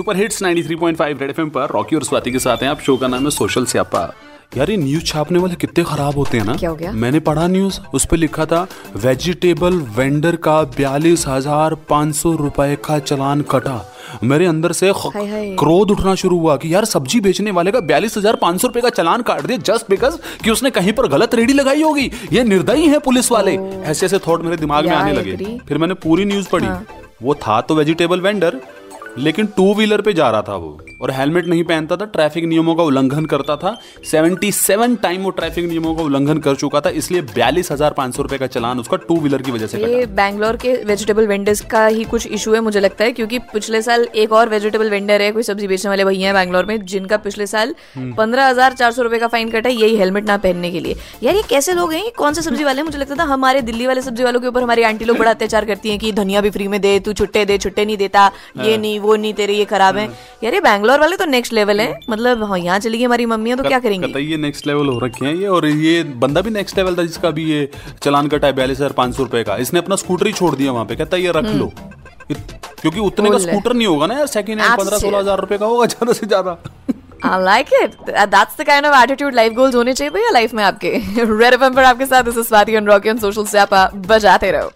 Super hits 93.5 red FM पर रॉकी और स्वाति के साथ हैं। आप शो का नाम है सोशल स्यापा। यार ये न्यूज़ छापने वाले कितने खराब होते हैं ना? क्या हो गया? मैंने पढ़ा न्यूज़ उस पर लिखा था वेजिटेबल वेंडर का बयालीस हज़ार पाँच सौ रुपए का चलान कटा। मेरे अंदर से हाय हाय। क्रोध उठना शुरू हुआ कि यार सब्ज़ी बेचने वाले का बयालीस हज़ार पाँच सौ रुपए का चलान काट दिया जस्ट बिकॉज़ कि उसने कहीं पर गलत रेडी लगाई होगी। ये निर्दयी है पुलिस वाले। ऐसे ऐसे थॉट मेरे दिमाग में आने लगे। फिर मैंने पूरी न्यूज़ पढ़ी। हाँ। वो था तो वेजिटेबल वेंडर लेकिन टू व्हीलर पे जा रहा था वो। और हेलमेट नहीं पहनता था ट्रैफ़िक नियमों का उल्लंघन करता था। 77 टाइम वो ट्रैफ़िक नियमों का उल्लंघन कर चुका था इसलिए बयालीस हज़ार पाँच सौ रुपए का चलान उसका टू व्हीलर की वजह से ये बैंगलोर के वेजिटेबल वेंडर्स का ही कुछ इशू है मुझे लगता है क्योंकि पिछले साल एक और वेजिटेबल वेंडर है कोई सब्ज़ी बेचने वाले भैया है बैंगलोर में जिनका पिछले साल हम्म। पंद्रह हज़ार चार सौ रुपए का फाइन कटा है यही हेलमेट ना पहनने के लिए। यार ये कैसे लोग हैं? कौन से सब्ज़ी वाले मुझे लगता था हमारे दिल्ली वाले सब्ज़ी वालों के ऊपर हमारी आंटी लोग बड़ा अत्याचार करती है कि धनिया भी फ्री में दे तू छुट्टे दे छुट्टे नहीं देता हाँ। ये नहीं वो नहीं तेरे ये खराब है। यार ये बैंगलोर वाले तो नेक्स्ट लेवल है। मतलब हाँ यहाँ चली गई हमारी मम्मी तो क्या करेंगे? ये नेक्स्ट लेवल हो रखे हैं ये और ये बंदा भी नेक्स्ट लेवल था जिसका भी ये चलान कटा है बयालीस हज़ार पाँच सौ रुपए का। इसने अपना स्कूटर ही छोड़ दिया वहाँ पे। कहता है ये रख लो। क्योंकि उतने का स्कूटर नहीं होगा ना यार सेकंड हैंड पंद्रह सोलह हज़ार रुपए का होगा ज़्यादा से ज़्यादा। I like it. That's the kind of attitude life goals होने चाहिए भैया लाइफ में आपके। रेड एफएम पर आपके साथ this is Swati and Rocky on social से आप बजाते रहो।